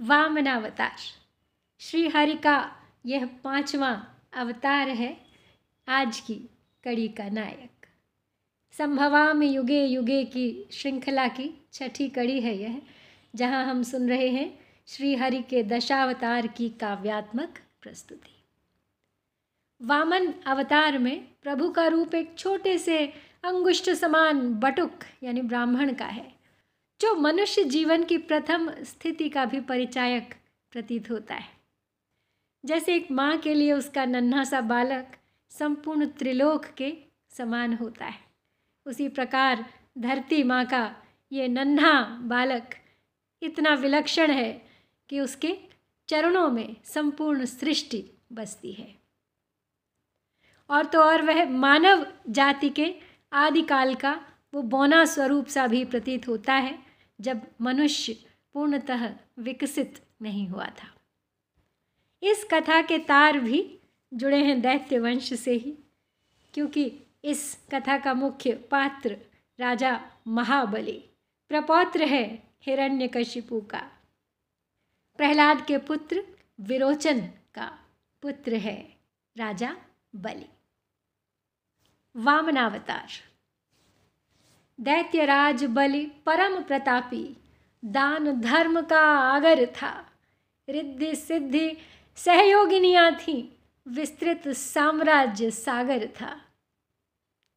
वामनावतार श्री हरि का यह पांचवा अवतार है आज की कड़ी का नायक। संभवा में युगे युगे की श्रृंखला की छठी कड़ी है यह, जहाँ हम सुन रहे हैं श्री हरि के दशावतार की काव्यात्मक प्रस्तुति। वामन अवतार में प्रभु का रूप एक छोटे से अंगुष्ठ समान बटुक यानी ब्राह्मण का है। जो मनुष्य जीवन की प्रथम स्थिति का भी परिचायक प्रतीत होता है। जैसे एक माँ के लिए उसका नन्हा सा बालक संपूर्ण त्रिलोक के समान होता है। उसी प्रकार धरती माँ का ये नन्हा बालक इतना विलक्षण है कि उसके चरणों में संपूर्ण सृष्टि बसती है। और तो और वह मानव जाति के आदिकाल का वो बौना स्वरूप सा भी प्रतीत होता है। जब मनुष्य पूर्णतः विकसित नहीं हुआ था। इस कथा के तार भी जुड़े हैं दैत्य वंश से ही, क्योंकि इस कथा का मुख्य पात्र राजा महाबली, प्रपौत्र है हिरण्यकशिपु का। प्रहलाद के पुत्र विरोचन का पुत्र है राजा बलि। वामनावतार। दैत्यराज बलि परम प्रतापी, दान धर्म का आगर था। रिद्धि सिद्धि सहयोगिनियाँ थीं, विस्तृत साम्राज्य सागर था।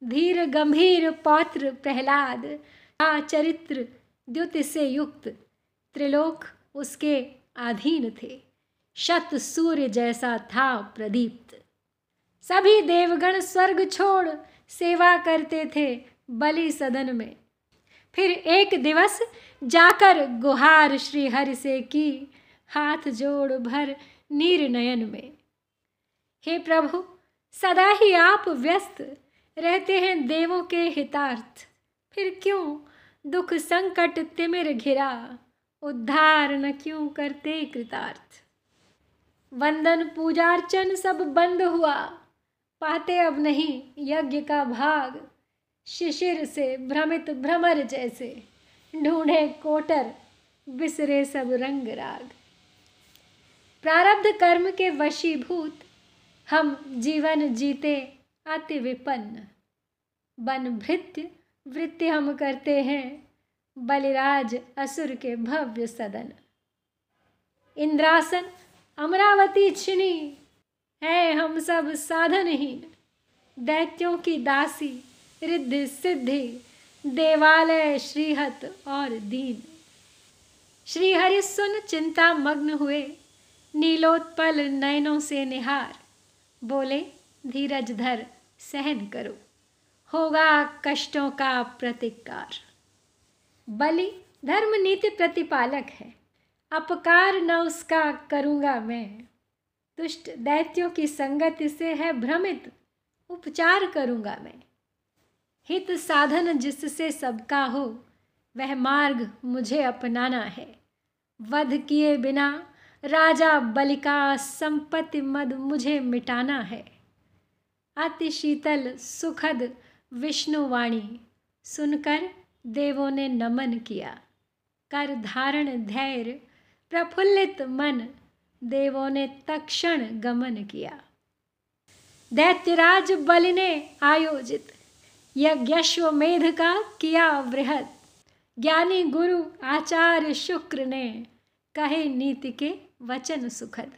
धीर गंभीर पौत्र प्रहलाद का चरित्र द्युति से युक्त, त्रिलोक उसके अधीन थे। शत सूर्य जैसा था प्रदीप्त। सभी देवगण स्वर्ग छोड़ सेवा करते थे बलि सदन में। फिर एक दिवस जाकर गुहार श्री हरि से की, हाथ जोड़ भर नीर नयन में। हे प्रभु, सदा ही आप व्यस्त रहते हैं देवों के हितार्थ। फिर क्यों दुख संकट तिमिर घिरा? उद्धार न क्यों करते कृतार्थ? वंदन पूजार्चन सब बंद हुआ। पाते अब नहीं यज्ञ का भाग। शिशिर से, भ्रमित भ्रमर जैसे। ढूंढे कोटर, बिसरे सब रंग राग। प्रारब्ध कर्म के वशीभूत, हम जीवन जीते अति विपन्न। बन भृत्य वृत्ति हम करते हैं, बलिराज असुर के भव्य सदन। इंद्रासन, अमरावती छिनी, है हम सब साधनहीन। दैत्यों की दासी रिद्धि सिद्धि, देवालय, श्रीहत और दीन। श्रीहरि सुन चिंता मग्न हुए, नीलोत्पल नयनों से निहार। बोले, धीरज धर, सहन करो, होगा कष्टों का प्रतिकार। बलि, धर्म नीति प्रतिपालक है, अपकार न उसका करूँगा मैं। दुष्ट दैत्यों की संगति से है भ्रमित, उपचार करूँगा मैं। हित साधन जिससे सबका हो, वह मार्ग मुझे अपनाना है। वध किए बिना राजा बलिका संपत्ति मद मुझे मिटाना है। अति शीतल सुखद विष्णुवाणी सुनकर देवों ने नमन किया। कर धारण धैर्य प्रफुल्लित मन देवों ने तक्षण गमन किया। दैत्यराज बलि ने आयोजित यज्ञश्वमेध का किया वृहद ज्ञानी गुरु आचार्य शुक्र ने कहे नीति के वचन सुखद।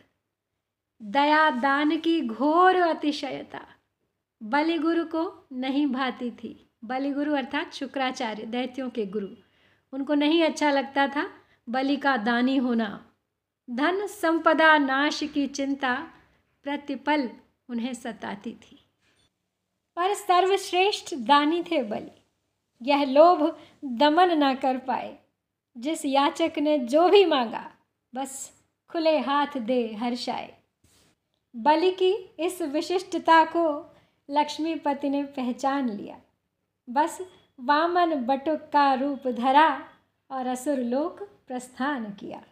दया दान की घोर अतिशयता। बलिगुरु को नहीं भाती थी। बलिगुरु अर्थात शुक्राचार्य, दैत्यों के गुरु। उनको नहीं अच्छा लगता था बलि का दानी होना। धन संपदा नाश की चिंता, प्रतिपल उन्हें सताती थी। पर सर्वश्रेष्ठ दानी थे बलि। यह लोभ दमन ना कर पाए। जिस याचक ने जो भी मांगा, बस खुले हाथ दे हर्षाए। बलि की इस विशिष्टता को लक्ष्मीपति ने पहचान लिया। बस वामन बटुक का रूप धरा और असुर लोक प्रस्थान किया।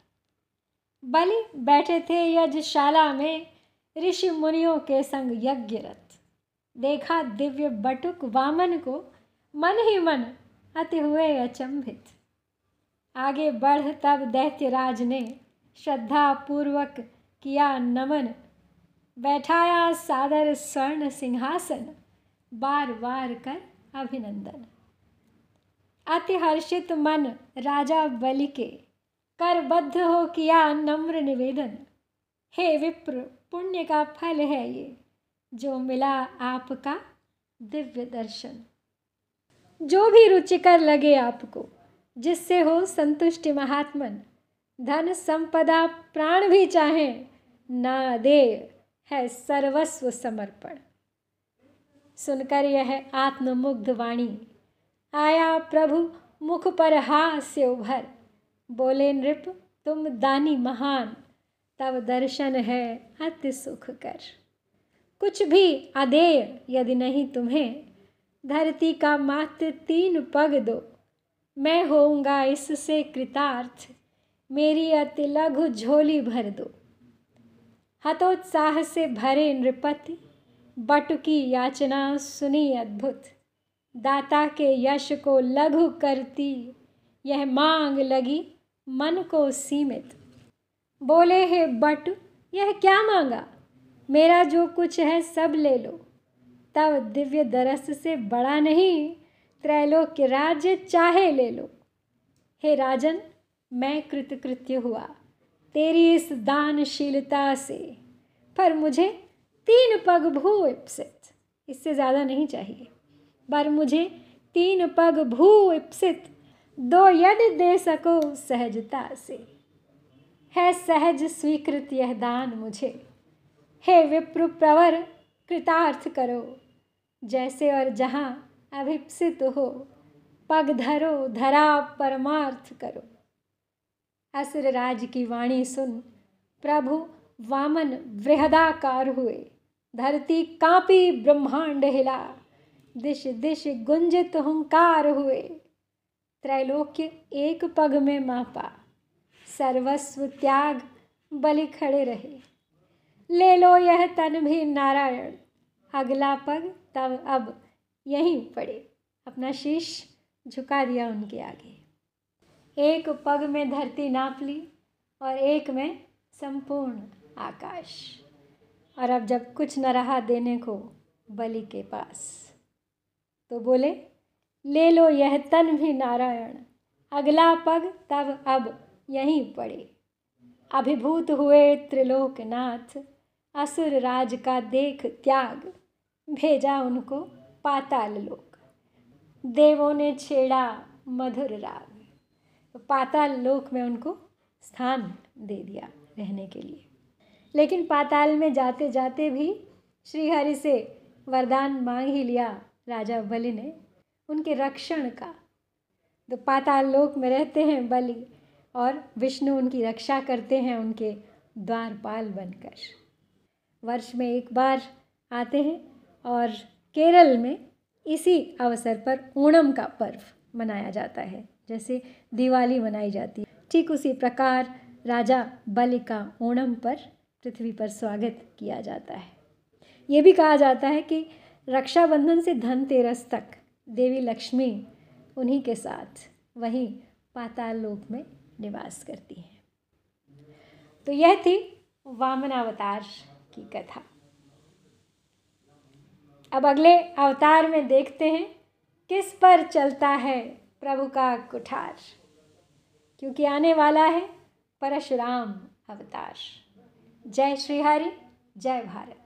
बलि बैठे थे यजशाला में ऋषि मुनियों के संग यज्ञरत। देखा दिव्य बटुक वामन को, मन ही मन, अति हुए अचंभित। आगे बढ़ तब दैत्यराज ने श्रद्धा पूर्वक किया नमन। बैठाया सादर स्वर्ण सिंहासन, बार बार कर अभिनंदन। अति हर्षित मन राजा बलि के करबद्ध हो किया नम्र निवेदन। हे विप्र, पुण्य का फल है ये। जो मिला आपका दिव्य दर्शन। जो भी रुचिकर लगे आपको, जिससे हो संतुष्टि महात्मन, धन संपदा प्राण भी चाहे, ना दे है सर्वस्व समर्पण। सुनकर यह आत्ममुग्ध वाणी आया प्रभु मुख पर हास्य उभर। बोले, नृप, तुम दानी महान, तब दर्शन है अति सुख कर कुछ भी अधेय यदि नहीं तुम्हें, धरती का मात्र तीन पग दो। मैं होऊँगा इससे कृतार्थ, मेरी अति लघु झोली भर दो। हतोत्साह से भरे नृपति, बट की याचना सुनी अद्भुत। दाता के यश को लघु करती, यह मांग लगी मन को सीमित। बोले, हे बट, यह क्या मांगा? मेरा जो कुछ है सब ले लो। तब दिव्य दरस से बड़ा नहीं त्रैलोक्य राज्य चाहे ले लो। हे राजन, मैं कृतकृत्य हुआ। तेरी इस दानशीलता से, पर मुझे तीन पग भू इप्सित। इससे ज़्यादा नहीं चाहिए। पर मुझे तीन पग भू इप्सित। दो यदि दे सको सहजता से। है सहज स्वीकृत यह दान मुझे। हे विप्र प्रवर, कृतार्थ करो। जैसे और जहाँ अभिप्सित हो, पग धरो, धरा परमार्थ करो। असुर राज की वाणी सुन, प्रभु वामन वृहदाकार हुए। धरती कांपी, ब्रह्मांड हिला। दिश दिश गुंजित हुंकार हुए। त्रैलोक्य एक पग में मापा। सर्वस्व त्याग, बलि खड़े रहे। ले लो यह तन भी नारायण। अगला पग तब अब यहीं पड़े। अपना शीश झुका दिया उनके आगे। एक पग में धरती नाप ली और एक में संपूर्ण आकाश। और अब जब कुछ न रहा देने को बलि के पास तो बोले, ले लो यह तन भी नारायण। अगला पग तब अब यहीं पड़े। अभिभूत हुए त्रिलोकनाथ असुर राज का देख त्याग, भेजा उनको पाताल लोक। देवों ने छेड़ा मधुर राग। तो पाताल लोक में उनको स्थान दे दिया रहने के लिए। लेकिन पाताल में जाते जाते भी श्रीहरि से वरदान मांग ही लिया राजा बलि ने उनके रक्षण का। तो पाताल लोक में रहते हैं बलि और विष्णु उनकी रक्षा करते हैं उनके द्वारपाल बनकर। वर्ष में एक बार आते हैं और केरल में इसी अवसर पर ओणम का पर्व मनाया जाता है, जैसे दिवाली मनाई जाती है। ठीक उसी प्रकार राजा बलि का ओणम पर पृथ्वी पर स्वागत किया जाता है। ये भी कहा जाता है कि रक्षाबंधन से धनतेरस तक देवी लक्ष्मी उन्हीं के साथ वहीं पाताल लोक में निवास करती हैं। तो यह थी वामन अवतार की कथा। अब अगले अवतार में देखते हैं, किस पर चलता है प्रभु का कुठार। क्योंकि आने वाला है परशुराम अवतार। जय श्री हरि जय भारत।